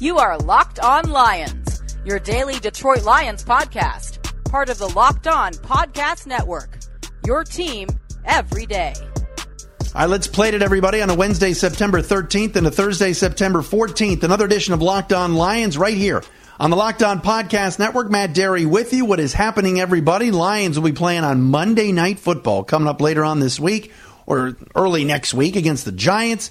You are Locked On Lions, your daily Detroit Lions podcast, part of the Locked On Podcast Network. Your team every day. All right, let's play it, everybody, on a Wednesday, September 13th and a Thursday, September 14th. Another edition of Locked On Lions right here on the Locked On Podcast Network. Matt Dery with you. What is happening, everybody? Lions will be playing on Monday Night Football coming up later on this week or early next week against the Giants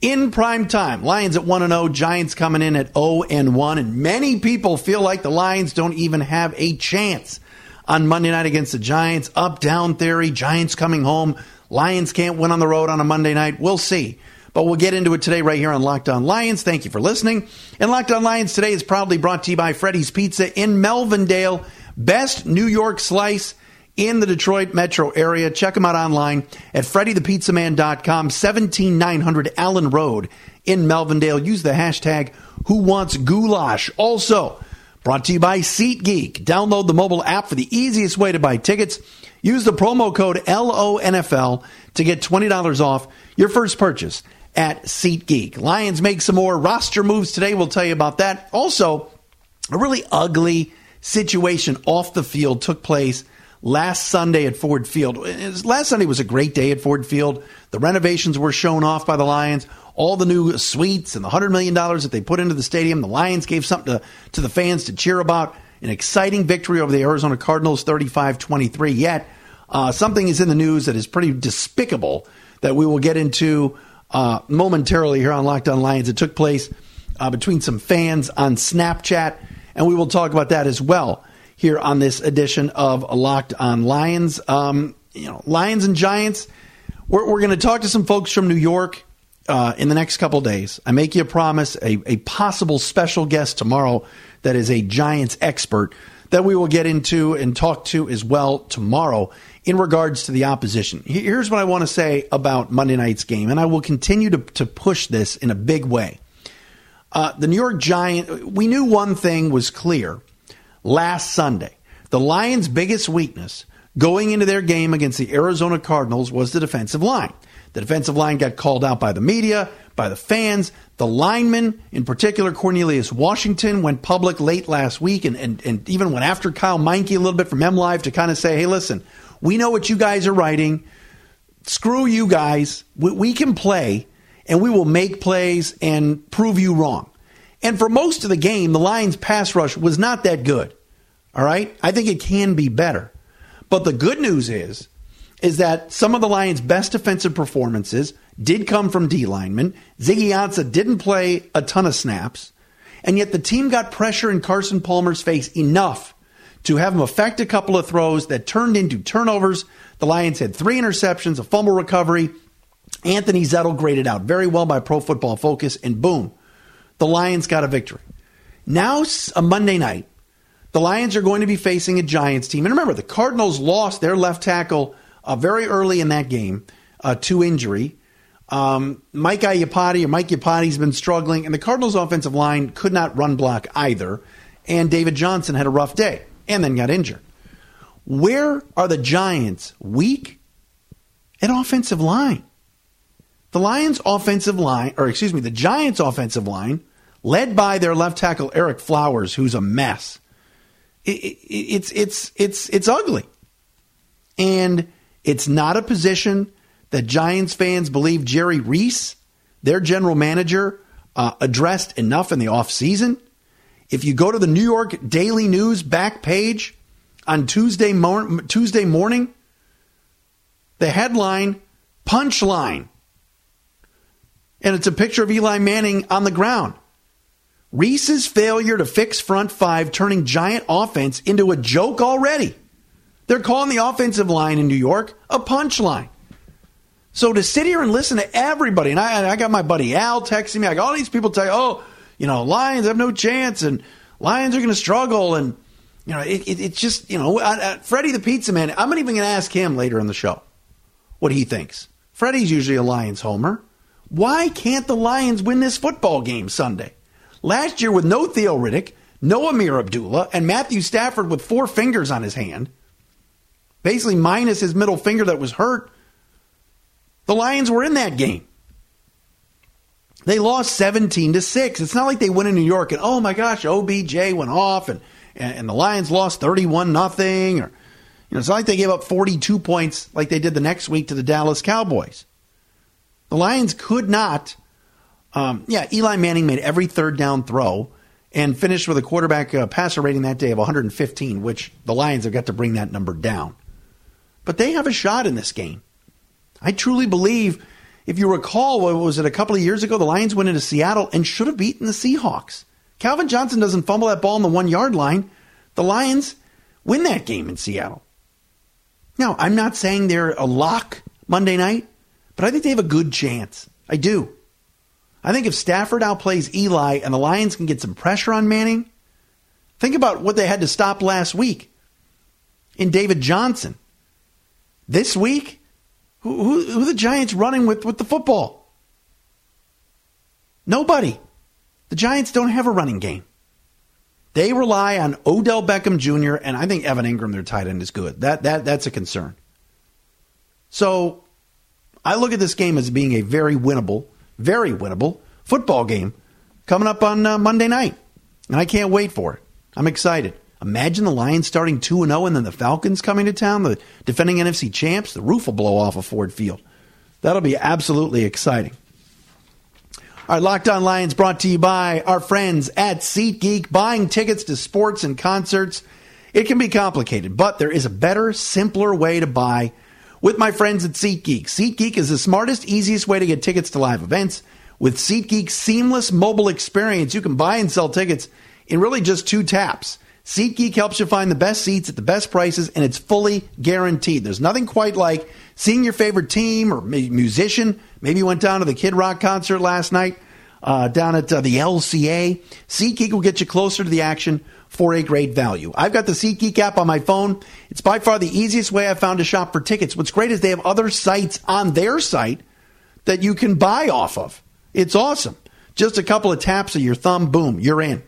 in prime time. Lions at 1 0, Giants coming in at 0 and 1. And many people feel like the Lions don't even have a chance on Monday night against the Giants. Up down theory, Giants coming home. Lions can't win on the road on a Monday night. We'll see. But we'll get into it today right here on Locked On Lions. Thank you for listening. And Locked On Lions today is proudly brought to you by Freddy's Pizza in Melvindale. Best New York slice in the Detroit metro area. Check them out online at freddythepizzaman.com, 17900 Allen Road in Melvindale. Use the hashtag Who Wants Goulash. Also, brought to you by SeatGeek. Download the mobile app for the easiest way to buy tickets. Use the promo code LONFL to get $20 off your first purchase at SeatGeek. Lions make some more roster moves today. We'll tell you about that. Also, a really ugly situation off the field took place last Sunday at Ford Field. Last Sunday was a great day at Ford Field. The renovations were shown off by the Lions. All the new suites and the $100 million that they put into the stadium. The Lions gave something to, to the fans to cheer about. An exciting victory over the Arizona Cardinals, 35 23. Yet, uh, something is in the news that is pretty despicable that we will get into uh, momentarily here on Locked On Lions. It took place uh, between some fans on Snapchat, and we will talk about that as well here on this edition of Locked on Lions. Um, you know, Lions and Giants. We're, we're going to talk to some folks from New York uh, in the next couple days. I make you a promise, a, a possible special guest tomorrow that is a Giants expert that we will get into and talk to as well tomorrow in regards to the opposition. Here's what I want to say about Monday night's game, and I will continue to, to push this in a big way. Uh, the New York Giants, we knew one thing was clear last Sunday. The Lions' biggest weakness going into their game against the Arizona Cardinals was the defensive line. The defensive line got called out by the media, by the fans. The lineman, in particular Cornelius Washington, went public late last week and, and, and even went after Kyle Meinke a little bit from M Live to kind of say, hey, listen, we know what you guys are writing. Screw you guys. We, we can play and we will make plays and prove you wrong. And for most of the game, the Lions' pass rush was not that good. All right? I think it can be better. But the good news is, is that some of the Lions' best defensive performances did come from D linemen. Ziggy Ansah didn't play a ton of snaps, and yet the team got pressure in Carson Palmer's face enough to have him affect a couple of throws that turned into turnovers. The Lions had three interceptions, a fumble recovery. Anthony Zettel graded out very well by Pro Football Focus, and boom, the Lions got a victory. Now, a Monday night, the Lions are going to be facing a Giants team. And remember, the Cardinals lost their left tackle uh, very early in that game uh, to injury. Um, Mike Iupati or Mike Iupati's been struggling, and the Cardinals' offensive line could not run block either. And David Johnson had a rough day and then got injured. Where are the Giants weak? At offensive line. The Lions' offensive line, or excuse me, the Giants' offensive line, led by their left tackle Ereck Flowers, who's a mess. It, it, it's it's it's it's ugly, and it's not a position that Giants fans believe Jerry Reese, their general manager, uh, addressed enough in the offseason. If you go to the New York Daily News back page on Tuesday, mor- Tuesday morning, the headline, punchline and it's a picture of Eli Manning on the ground. Reese's failure to fix front five, turning giant offense into a joke already. They're calling the offensive line in New York a punchline. So to sit here and listen to everybody, and I, I got my buddy Al texting me, I got all these people tell you, oh, you know, Lions have no chance, and Lions are going to struggle, and you know, it, it, it's just you know, uh, uh, Freddie the Pizza Man. I'm not even going to ask him later in the show what he thinks. Freddie's usually a Lions homer. Why can't the Lions win this football game Sunday? Last year with no Theo Riddick, no Ameer Abdullah, and Matthew Stafford with four fingers on his hand, basically minus his middle finger that was hurt, the Lions were in that game. They lost 17 to 6. It's not like they went in New York and, oh my gosh, OBJ went off and, and, the Lions lost 31 nothing. Or, you know, it's not like they gave up 42 points like they did the next week to the Dallas Cowboys. The Lions could not um, yeah, Eli Manning made every third down throw and finished with a quarterback uh, passer rating that day of 115, which the Lions have got to bring that number down. But they have a shot in this game. I truly believe, if you recall, what was it a couple of years ago? The Lions went into Seattle and should have beaten the Seahawks. Calvin Johnson doesn't fumble that ball on the one yard line. The Lions win that game in Seattle. Now, I'm not saying they're a lock Monday night, but I think they have a good chance. I do. I think if Stafford outplays Eli and the Lions can get some pressure on Manning, think about what they had to stop last week in David Johnson. This week, who, who, who the Giants running with with the football? Nobody. The Giants don't have a running game. They rely on Odell Beckham Jr. and I think Evan Engram, their tight end, is good. That that that's a concern. So I look at this game as being a very winnable very winnable football game coming up on uh, Monday night. And I can't wait for it. I'm excited. Imagine the Lions starting 2 0 and then the Falcons coming to town, the defending NFC champs. The roof will blow off of Ford Field. That'll be absolutely exciting. All right, Locked On Lions brought to you by our friends at SeatGeek. Buying tickets to sports and concerts, it can be complicated, but there is a better, simpler way to buy with my friends at SeatGeek. SeatGeek is the smartest, easiest way to get tickets to live events. With SeatGeek's seamless mobile experience, you can buy and sell tickets in really just two taps. SeatGeek helps you find the best seats at the best prices, and it's fully guaranteed. There's nothing quite like seeing your favorite team or musician. Maybe you went down to the Kid Rock concert last night uh, down at uh, the LCA. SeatGeek will get you closer to the action for a great value. I've got the SeatGeek app on my phone. It's by far the easiest way I've found to shop for tickets. What's great is they have other sites on their site that you can buy off of. It's awesome. Just a couple of taps of your thumb, boom, you're in.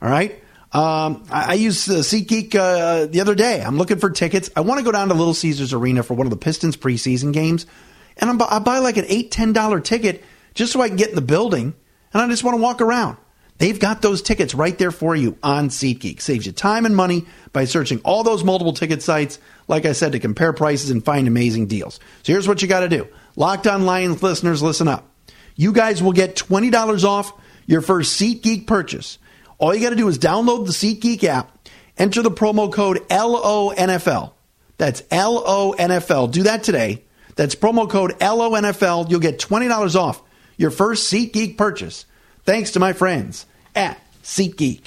All right. Um, I, I used uh, SeatGeek uh, the other day. I'm looking for tickets. I want to go down to Little Caesars Arena for one of the Pistons preseason games, and I'm, I buy like an eight ten dollar ticket just so I can get in the building, and I just want to walk around. They've got those tickets right there for you on SeatGeek. Saves you time and money by searching all those multiple ticket sites, like I said, to compare prices and find amazing deals. So here's what you got to do. Locked on Lions listeners, listen up. You guys will get $20 off your first SeatGeek purchase. All you got to do is download the SeatGeek app, enter the promo code LONFL. That's LONFL. Do that today. That's promo code LONFL. You'll get $20 off your first SeatGeek purchase. Thanks to my friends at SeatGeek.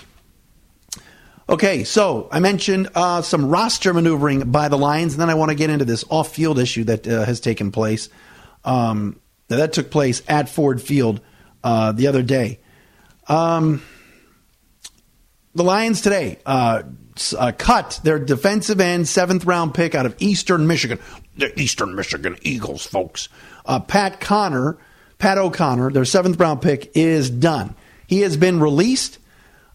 Okay, so I mentioned uh, some roster maneuvering by the Lions, and then I want to get into this off-field issue that uh, has taken place. Um, that took place at Ford Field uh, the other day. Um, the Lions today uh, uh, cut their defensive end seventh round pick out of Eastern Michigan, the Eastern Michigan Eagles, folks. Uh, Pat Connor Pat O'Connor, their seventh round pick, is done. He has been released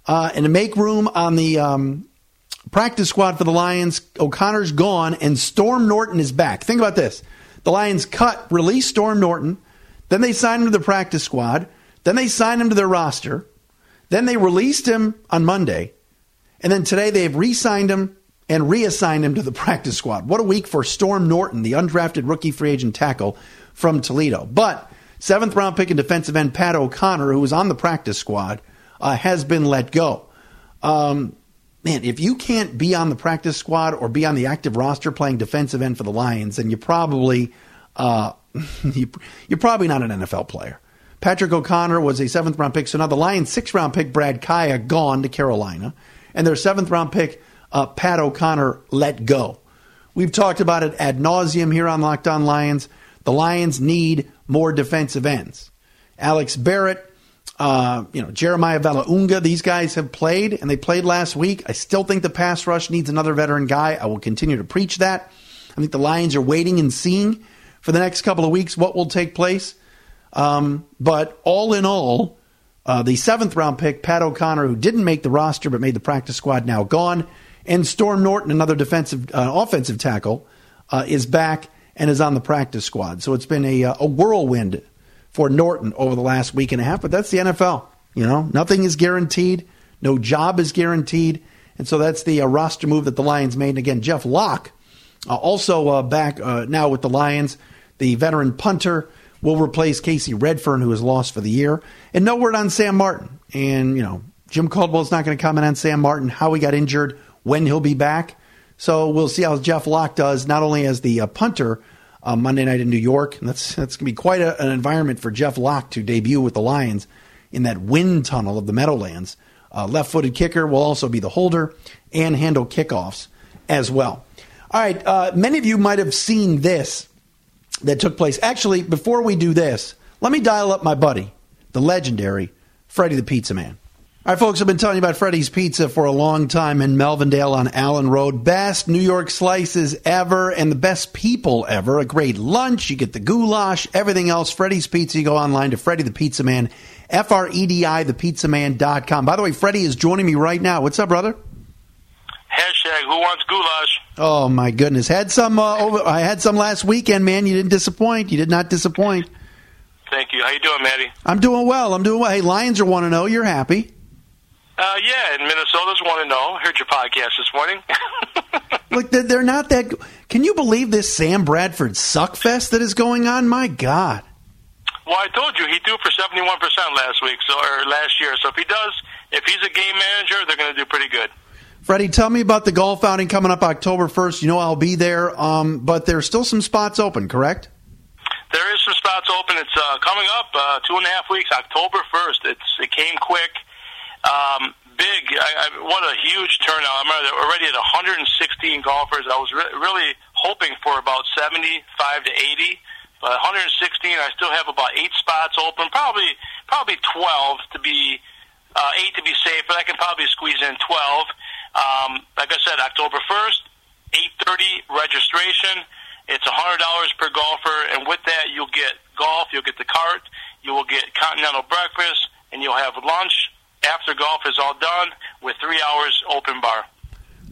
uh, and to make room on the um, practice squad for the Lions. O'Connor's gone and Storm Norton is back. Think about this. The Lions cut, released Storm Norton, then they signed him to the practice squad, then they signed him to their roster, then they released him on Monday, and then today they've re signed him and reassigned him to the practice squad. What a week for Storm Norton, the undrafted rookie free agent tackle from Toledo. But Seventh round pick and defensive end Pat O'Connor, who was on the practice squad, uh, has been let go. Um, man, if you can't be on the practice squad or be on the active roster playing defensive end for the Lions, then you probably uh, you, are probably not an NFL player. Patrick O'Connor was a seventh round pick. So now the Lions' sixth round pick, Brad Kaaya gone to Carolina. And their seventh round pick, uh, Pat O'Connor, let go. We've talked about it ad nauseum here on Locked On Lions. The Lions need more defensive ends. Alex Barrett, uh, you know, Jeremiah Valoaga, these guys have played, and they played last week. I still think the pass rush needs another veteran guy. I will continue to preach that. I think the Lions are waiting and seeing for the next couple of weeks what will take place. Um, but all in all, uh, the seventh round pick, Pat O'Connor, who didn't make the roster but made the practice squad, now gone. And Storm Norton, another defensive, uh, offensive tackle, uh, is back and is on the practice squad. So it's been a, uh, a whirlwind for Norton over the last week and a half, but that's the NFL. You know, nothing is guaranteed, no job is guaranteed. And so that's the uh, roster move that the Lions made. And again, Jeff Locke, uh, also uh, back uh, now with the Lions, the veteran punter will replace Kasey Redfern, who is lost for the year. And no word on Sam Martin. And, you know, Jim Caldwell's not going to comment on Sam Martin, how he got injured, when he'll be back. So we'll see how Jeff Locke does, not only as the uh, punter uh, Monday night in New York. And that's that's going to be quite a, an environment for Jeff Locke to debut with the Lions in that wind tunnel of the Meadowlands. Uh, left footed kicker will also be the holder and handle kickoffs as well. All right, uh, many of you might have seen this that took place. Actually, before we do this, let me dial up my buddy, the legendary Freddie the Pizza Man. All right, folks, I've been telling you about Freddy's Pizza for a long time in Melvindale on Allen Road. Best New York slices ever and the best people ever. A great lunch. You get the goulash, everything else. Freddy's Pizza. You go online to Freddy the Pizza Man, F R E D I, the Pizza thepizzaman.com. By the way, Freddy is joining me right now. What's up, brother? Hashtag who wants goulash? Oh, my goodness. Had some, uh, over, I had some last weekend, man. You didn't disappoint. You did not disappoint. Thank you. How you doing, Maddie? I'm doing well. I'm doing well. Hey, Lions are 1 0. You're happy. Uh, yeah, and Minnesota's want to know. Heard your podcast this morning. Look, they're not that. Can you believe this Sam Bradford suckfest that is going on? My God. Well, I told you he threw for seventy-one percent last week, so or last year. So if he does, if he's a game manager, they're going to do pretty good. Freddie, tell me about the golf outing coming up October first. You know I'll be there, um, but there's still some spots open, correct? There is some spots open. It's uh, coming up uh, two and a half weeks, October first. It's it came quick. Um, big. I, I, what a huge turnout. I'm already at 116 golfers. I was re- really hoping for about 75 to 80, but 116. I still have about eight spots open. Probably probably 12 to be uh, eight to be safe, but I can probably squeeze in 12. Um, like I said, October 1st, 8:30 registration. It's $100 per golfer, and with that, you'll get golf, you'll get the cart, you will get continental breakfast, and you'll have lunch after golf is all done with three hours open bar.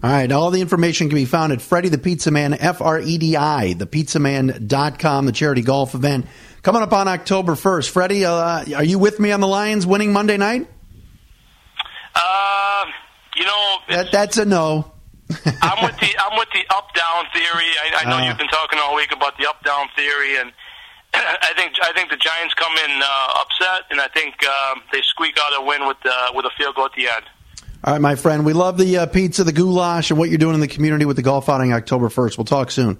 All right. All the information can be found at Freddy the Pizza Man, F R E D I, thepizzaman.com, the charity golf event. Coming up on October 1st. Freddie, uh, are you with me on the Lions winning Monday night? Uh, you know, that, that's a no. I'm with the I'm with the up down theory. I, I know uh, you've been talking all week about the up down theory, and I think I think the Giants come in uh, upset, and I think uh, they squeak out a win with uh, with a field goal at the end. All right, my friend. We love the uh, pizza, the goulash, and what you're doing in the community with the golf outing October 1st. We'll talk soon.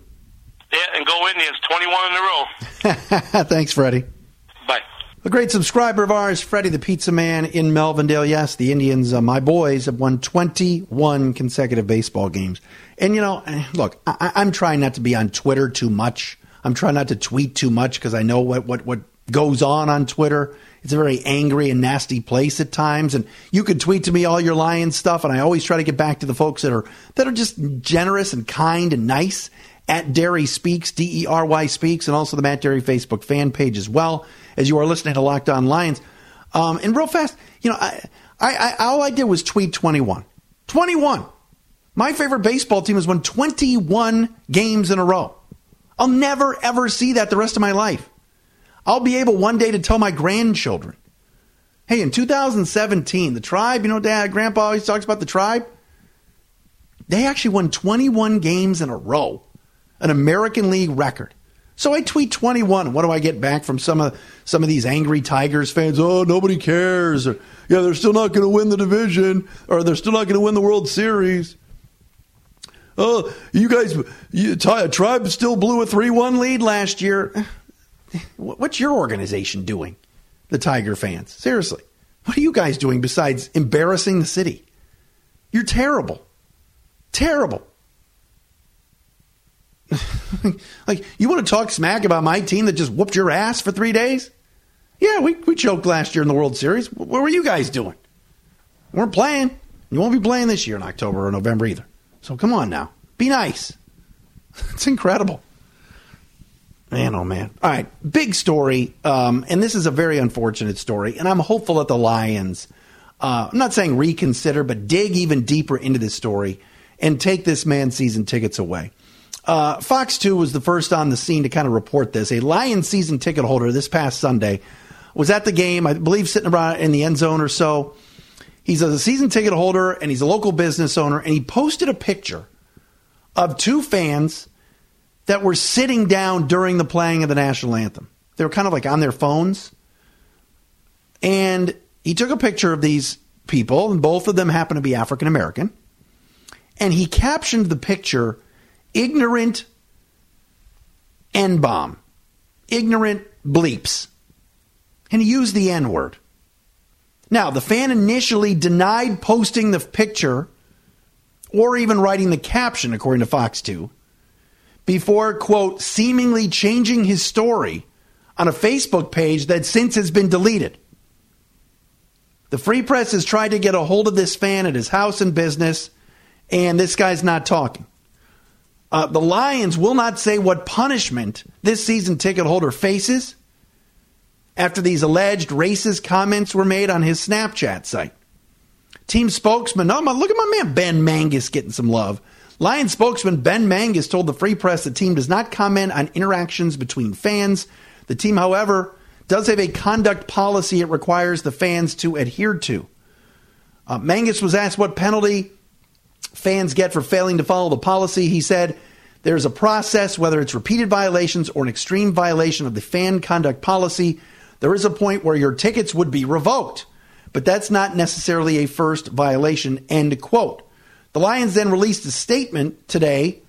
Yeah, and go Indians, 21 in a row. Thanks, Freddie. Bye. A great subscriber of ours, Freddie the Pizza Man in Melvindale. Yes, the Indians, uh, my boys, have won 21 consecutive baseball games. And, you know, eh, look, I- I'm trying not to be on Twitter too much I'm trying not to tweet too much because I know what, what, what goes on on Twitter. It's a very angry and nasty place at times. And you can tweet to me all your Lions stuff, and I always try to get back to the folks that are that are just generous and kind and nice. At Dery Speaks, D E R Y Speaks, and also the Matt Dery Facebook fan page as well. As you are listening to Locked On Lions, um, and real fast, you know, I, I, I all I did was tweet twenty one, twenty one. My favorite baseball team has won twenty one games in a row. I'll never, ever see that the rest of my life. I'll be able one day to tell my grandchildren hey, in 2017, the tribe, you know, dad, grandpa always talks about the tribe. They actually won 21 games in a row, an American League record. So I tweet 21. What do I get back from some of some of these angry Tigers fans? Oh, nobody cares. Or, yeah, they're still not going to win the division, or they're still not going to win the World Series. Oh, you guys, you, Tribe still blew a 3 1 lead last year. What's your organization doing? the Tiger fans. Seriously. What are you guys doing besides embarrassing the city? You're terrible. Terrible. like, you want to talk smack about my team that just whooped your ass for three days? Yeah, we, we choked last year in the World Series. What were you guys doing? We weren't playing. You won't be playing this year in October or November either. So come on now. Be nice. it's incredible. Man, oh man. All right, big story. Um, and this is a very unfortunate story. And I'm hopeful that the Lions, uh, I'm not saying reconsider, but dig even deeper into this story and take this man's season tickets away. Uh, Fox 2 was the first on the scene to kind of report this. A Lions season ticket holder this past Sunday was at the game, I believe, sitting around in the end zone or so. He's a season ticket holder and he's a local business owner, and he posted a picture of two fans that were sitting down during the playing of the national anthem. They were kind of like on their phones. And he took a picture of these people, and both of them happen to be African American. And he captioned the picture ignorant N bomb, ignorant bleeps. And he used the N word. Now, the fan initially denied posting the picture or even writing the caption, according to Fox 2, before, quote, seemingly changing his story on a Facebook page that since has been deleted. The Free Press has tried to get a hold of this fan at his house and business, and this guy's not talking. Uh, the Lions will not say what punishment this season ticket holder faces after these alleged racist comments were made on his Snapchat site. Team spokesman, oh, look at my man Ben Manges getting some love. Lion spokesman Ben Manges told the Free Press the team does not comment on interactions between fans. The team, however, does have a conduct policy it requires the fans to adhere to. Uh, Manges was asked what penalty fans get for failing to follow the policy. He said, There's a process, whether it's repeated violations or an extreme violation of the fan conduct policy there is a point where your tickets would be revoked, but that's not necessarily a first violation. End quote. The Lions then released a statement today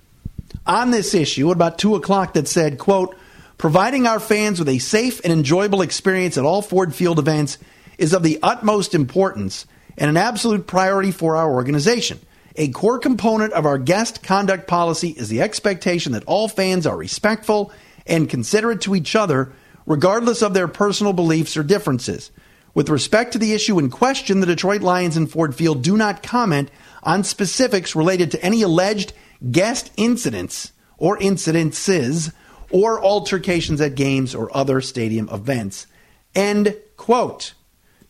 on this issue at about 2 o'clock that said, quote, providing our fans with a safe and enjoyable experience at all Ford Field events is of the utmost importance and an absolute priority for our organization. A core component of our guest conduct policy is the expectation that all fans are respectful and considerate to each other regardless of their personal beliefs or differences. With respect to the issue in question, the Detroit Lions and Ford Field do not comment on specifics related to any alleged guest incidents or incidences or altercations at games or other stadium events. End quote.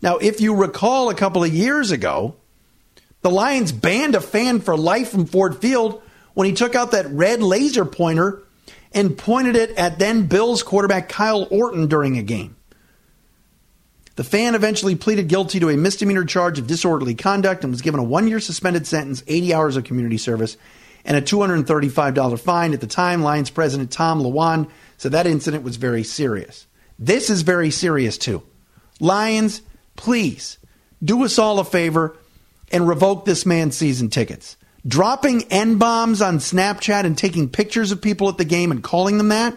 Now, if you recall a couple of years ago, the Lions banned a fan for life from Ford Field when he took out that red laser pointer and pointed it at then Bills quarterback Kyle Orton during a game. The fan eventually pleaded guilty to a misdemeanor charge of disorderly conduct and was given a one year suspended sentence, 80 hours of community service, and a $235 fine. At the time, Lions president Tom Lewand said that incident was very serious. This is very serious too. Lions, please do us all a favor and revoke this man's season tickets dropping N bombs on Snapchat and taking pictures of people at the game and calling them that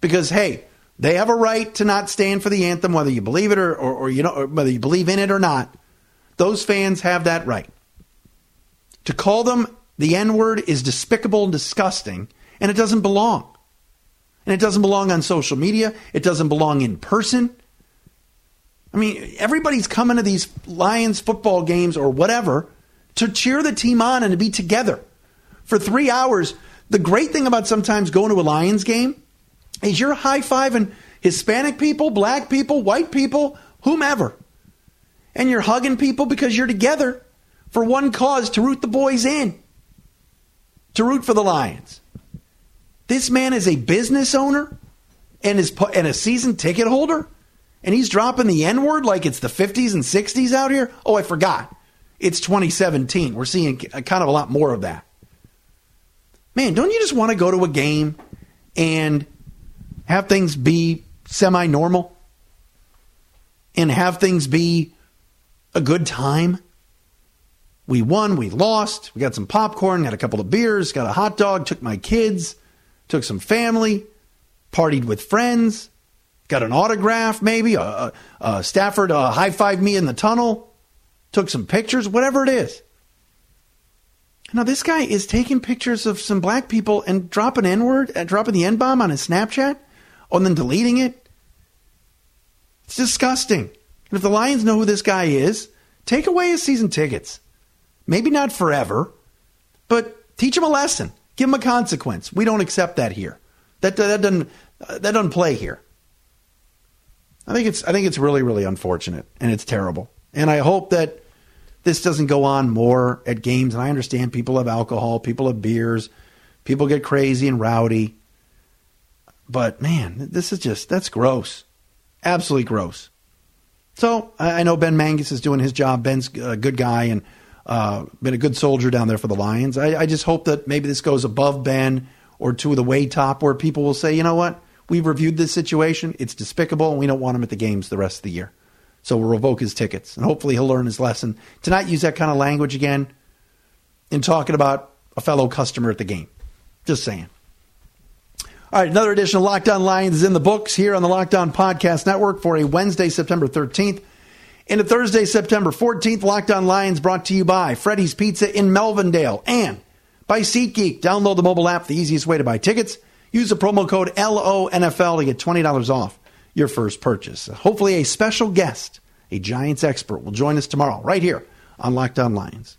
because, hey, they have a right to not stand for the anthem, whether you believe it or, or, or you know, or whether you believe in it or not. Those fans have that right. To call them the N word is despicable and disgusting, and it doesn't belong. And it doesn't belong on social media. It doesn't belong in person. I mean, everybody's coming to these Lions football games or whatever to cheer the team on and to be together for three hours. The great thing about sometimes going to a Lions game is you're high fiving Hispanic people, black people, white people, whomever. And you're hugging people because you're together for one cause to root the boys in, to root for the Lions. This man is a business owner and is and a season ticket holder, and he's dropping the N word like it's the 50s and 60s out here. Oh, I forgot it's 2017. We're seeing kind of a lot more of that. Man, don't you just want to go to a game and have things be semi normal? And have things be a good time? We won, we lost, we got some popcorn, had a couple of beers, got a hot dog, took my kids, took some family, partied with friends, got an autograph, maybe a, a Stafford uh, high five me in the tunnel, took some pictures, whatever it is. Now this guy is taking pictures of some black people and dropping N word, uh, dropping the N bomb on his Snapchat, and then deleting it. It's disgusting. And if the Lions know who this guy is, take away his season tickets. Maybe not forever, but teach him a lesson. Give him a consequence. We don't accept that here. That that doesn't that doesn't play here. I think it's I think it's really really unfortunate and it's terrible. And I hope that this doesn't go on more at games. And I understand people have alcohol, people have beers, people get crazy and rowdy. But man, this is just that's gross, absolutely gross. So I know Ben Manges is doing his job. Ben's a good guy and uh, been a good soldier down there for the Lions. I, I just hope that maybe this goes above Ben or to the way top where people will say, you know what, we've reviewed this situation. It's despicable, and we don't want him at the games the rest of the year. So we'll revoke his tickets, and hopefully he'll learn his lesson. to not use that kind of language again in talking about a fellow customer at the game. Just saying. All right, another edition of Locked On Lions is in the books here on the Locked On Podcast Network for a Wednesday, September 13th. And a Thursday, September 14th, Locked On Lions brought to you by Freddy's Pizza in Melvindale and by SeatGeek. Download the mobile app, the easiest way to buy tickets. Use the promo code LONFL to get $20 off your first purchase. Hopefully, a special guest, a Giants expert, will join us tomorrow right here on Locked On Lions.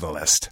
catalyst.